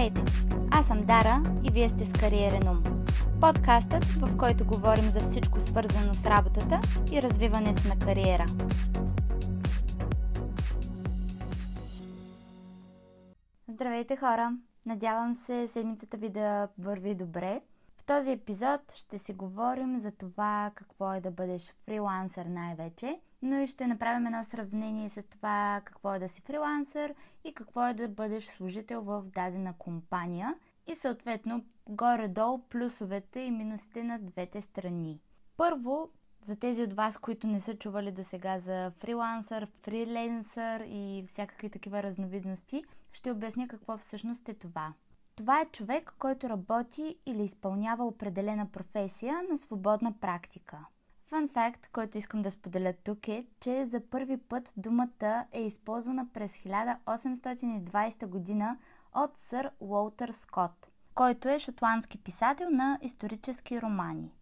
Здравейте! Аз съм Дара и вие сте с Кариерен ум. Подкастът, в който говорим за всичко свързано с работата и развиването на кариера. Здравейте хора! Надявам се седмицата ви да върви добре. В този епизод ще си говорим за това какво е да бъдеш фрилансър най-вече, но и ще направим едно сравнение с това какво е да си фрилансър и какво е да бъдеш служител в дадена компания и съответно горе-долу плюсовете и минусите на двете страни. Първо, за тези от вас, които не са чували до сега за фрилансър, фриленсър и всякакви такива разновидности, ще обясня какво всъщност е това. Това е човек, който работи или изпълнява определена професия на свободна практика. Фан факт, който искам да споделя тук е, че за първи път думата е използвана през 1820 година от сър Уолтер Скотт, който е шотландски писател на исторически романи.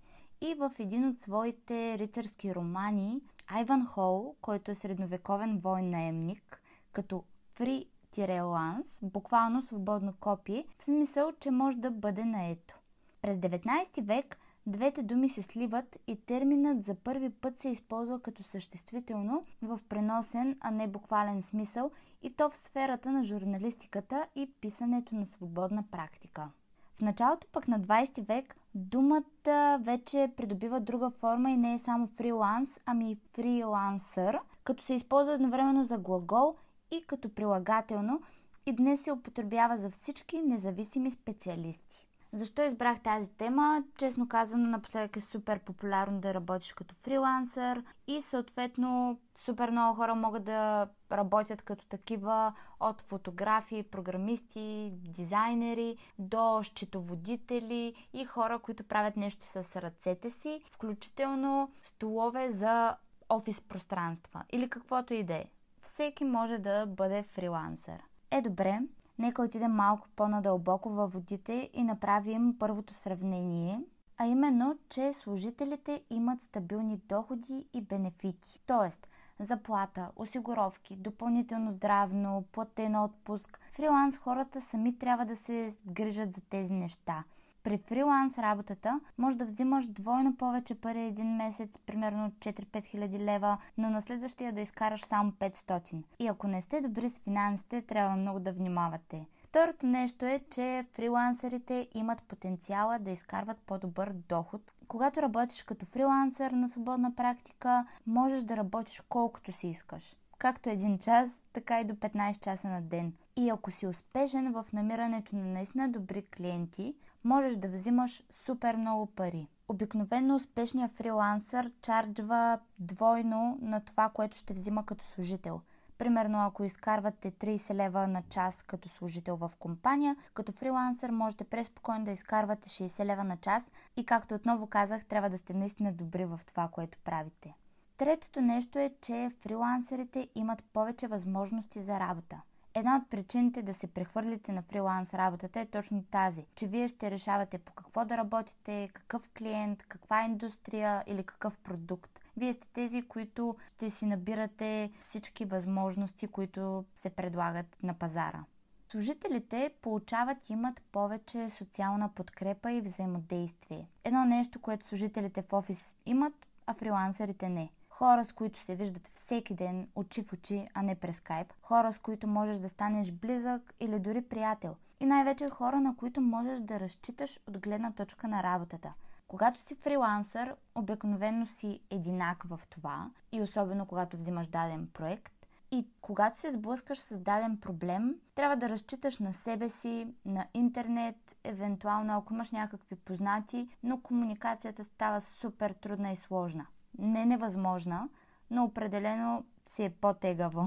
И в един от своите рицарски романи Айван Хоу, който е средновековен войн наемник, като фри ланс, буквално свободно копие, в смисъл, че може да бъде наето. През 19 век двете думи се сливат и терминът за първи път се използва като съществително в преносен, а не буквален смисъл и то в сферата на журналистиката и писането на свободна практика. В началото пък на 20 век думата вече придобива друга форма и не е само фриланс, ами фрилансър, като се използва едновременно за глагол и като прилагателно и днес се употребява за всички независими специалисти. Защо избрах тази тема? Честно казано, напоследък е супер популярно да работиш като фрилансър и съответно супер много хора могат да работят като такива от фотографи, програмисти, дизайнери до счетоводители и хора, които правят нещо с ръцете си, включително столове за офис пространства или каквото и да е. Всеки може да бъде фрилансър. Е, добре, нека отидем малко по-надълбоко във водите и направим първото сравнение, а именно, че служителите имат стабилни доходи и бенефити. Тоест, заплата, осигуровки, допълнително здравно, платен отпуск. Фриланс хората сами трябва да се грижат за тези неща – при фриланс работата може да взимаш двойно повече пари един месец, примерно 4-5 хиляди лева, но на следващия да изкараш само 500. И ако не сте добри с финансите, трябва много да внимавате. Второто нещо е, че фрилансерите имат потенциала да изкарват по-добър доход. Когато работиш като фрилансър на свободна практика, можеш да работиш колкото си искаш. Както един час, така и до 15 часа на ден. И ако си успешен в намирането на наистина добри клиенти, можеш да взимаш супер много пари. Обикновено успешният фрилансър чарджва двойно на това, което ще взима като служител. Примерно, ако изкарвате 30 лева на час като служител в компания, като фрилансър можете преспокойно да изкарвате 60 лева на час и както отново казах, трябва да сте наистина добри в това, което правите. Третото нещо е, че фрилансерите имат повече възможности за работа. Една от причините да се прехвърлите на фриланс работата е точно тази, че вие ще решавате по какво да работите, какъв клиент, каква индустрия или какъв продукт. Вие сте тези, които ще си набирате всички възможности, които се предлагат на пазара. Служителите получават и имат повече социална подкрепа и взаимодействие. Едно нещо, което служителите в офис имат, а фрилансерите не хора, с които се виждат всеки ден, очи в очи, а не през скайп, хора, с които можеш да станеш близък или дори приятел. И най-вече хора, на които можеш да разчиташ от гледна точка на работата. Когато си фрилансър, обикновено си единак в това и особено когато взимаш даден проект. И когато се сблъскаш с даден проблем, трябва да разчиташ на себе си, на интернет, евентуално ако имаш някакви познати, но комуникацията става супер трудна и сложна не невъзможна, но определено си е по-тегаво.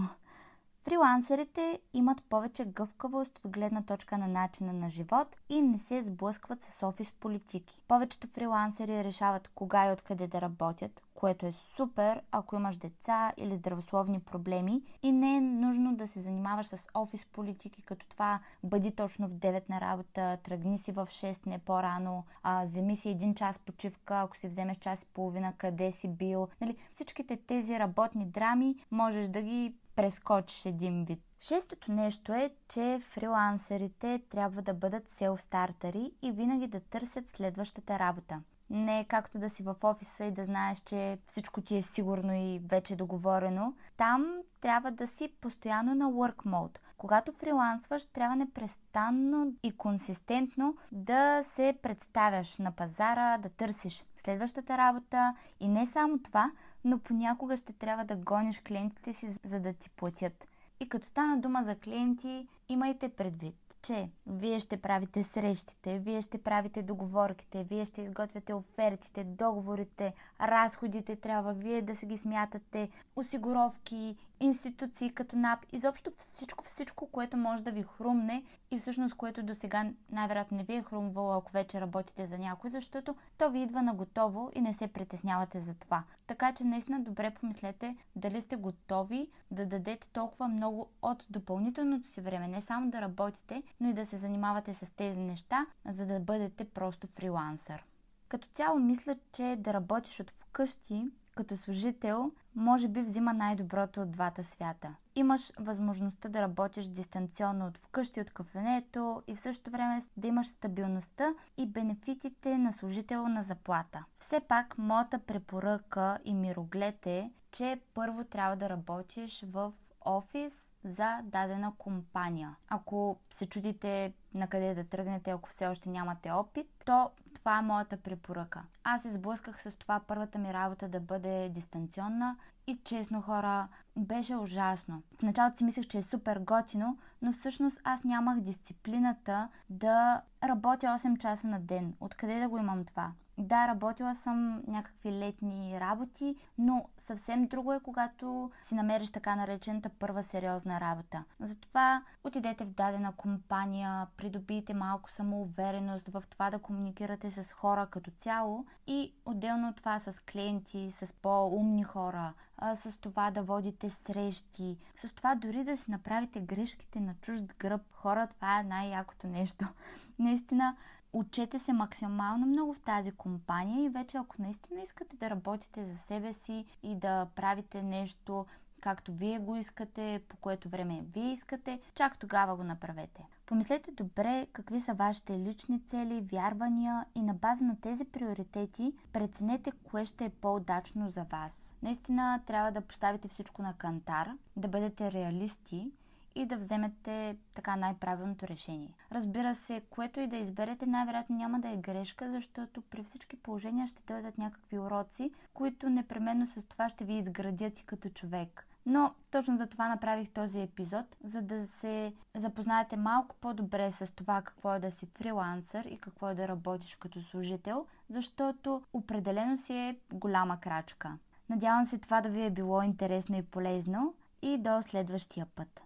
Фрилансерите имат повече гъвкавост от гледна точка на начина на живот и не се сблъскват с офис политики. Повечето фрилансери решават кога и откъде да работят, което е супер, ако имаш деца или здравословни проблеми и не е нужно да се занимаваш с офис политики, като това бъди точно в 9 на работа, тръгни си в 6 не по-рано, а, вземи си един час почивка, ако си вземеш час и половина, къде си бил. Нали, всичките тези работни драми можеш да ги прескочиш един вид. Шестото нещо е, че фрилансерите трябва да бъдат селф-стартери и винаги да търсят следващата работа. Не е както да си в офиса и да знаеш, че всичко ти е сигурно и вече договорено. Там трябва да си постоянно на work mode. Когато фрилансваш, трябва непрестанно и консистентно да се представяш на пазара, да търсиш следващата работа и не само това, но понякога ще трябва да гониш клиентите си, за да ти платят. И като стана дума за клиенти, имайте предвид че вие ще правите срещите, вие ще правите договорките, вие ще изготвяте офертите, договорите, разходите, трябва вие да се ги смятате, осигуровки, институции като НАП, изобщо всичко, всичко, което може да ви хрумне и всъщност което до сега най-вероятно не ви е хрумвало, ако вече работите за някой, защото то ви идва на готово и не се притеснявате за това. Така че наистина добре помислете дали сте готови да дадете толкова много от допълнителното си време, не само да работите, но и да се занимавате с тези неща, за да бъдете просто фрилансър. Като цяло мисля, че да работиш от вкъщи като служител, може би взима най-доброто от двата свята. Имаш възможността да работиш дистанционно от вкъщи, от кафенето и в същото време да имаш стабилността и бенефитите на служител на заплата. Все пак, моята препоръка и мироглед е, че първо трябва да работиш в офис за дадена компания. Ако се чудите на къде да тръгнете, ако все още нямате опит, то това е моята препоръка. Аз се сблъсках с това първата ми работа да бъде дистанционна и честно хора, беше ужасно. В началото си мислех, че е супер готино, но всъщност аз нямах дисциплината да работя 8 часа на ден. Откъде да го имам това? Да, работила съм някакви летни работи, но съвсем друго е, когато си намериш така наречената първа сериозна работа. Затова отидете в дадена компания, придобийте малко самоувереност в това да комуникирате с хора като цяло и отделно от това с клиенти, с по-умни хора, с това да водите срещи, с това дори да си направите грешките на чужд гръб. Хора, това е най-якото нещо. Наистина, учете се максимално много в тази компания и вече ако наистина искате да работите за себе си и да правите нещо както вие го искате, по което време вие искате, чак тогава го направете. Помислете добре какви са вашите лични цели, вярвания и на база на тези приоритети преценете кое ще е по-удачно за вас. Наистина трябва да поставите всичко на кантар, да бъдете реалисти и да вземете така най-правилното решение. Разбира се, което и да изберете, най-вероятно няма да е грешка, защото при всички положения ще дойдат някакви уроци, които непременно с това ще ви изградят и като човек. Но точно за това направих този епизод, за да се запознаете малко по-добре с това какво е да си фрилансър и какво е да работиш като служител, защото определено си е голяма крачка. Надявам се това да ви е било интересно и полезно и до следващия път.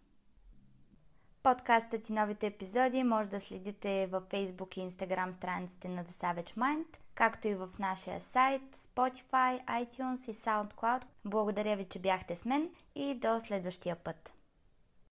Подкастът и новите епизоди може да следите във Facebook и Instagram страниците на The Savage Mind, както и в нашия сайт, Spotify, iTunes и SoundCloud. Благодаря ви, че бяхте с мен и до следващия път.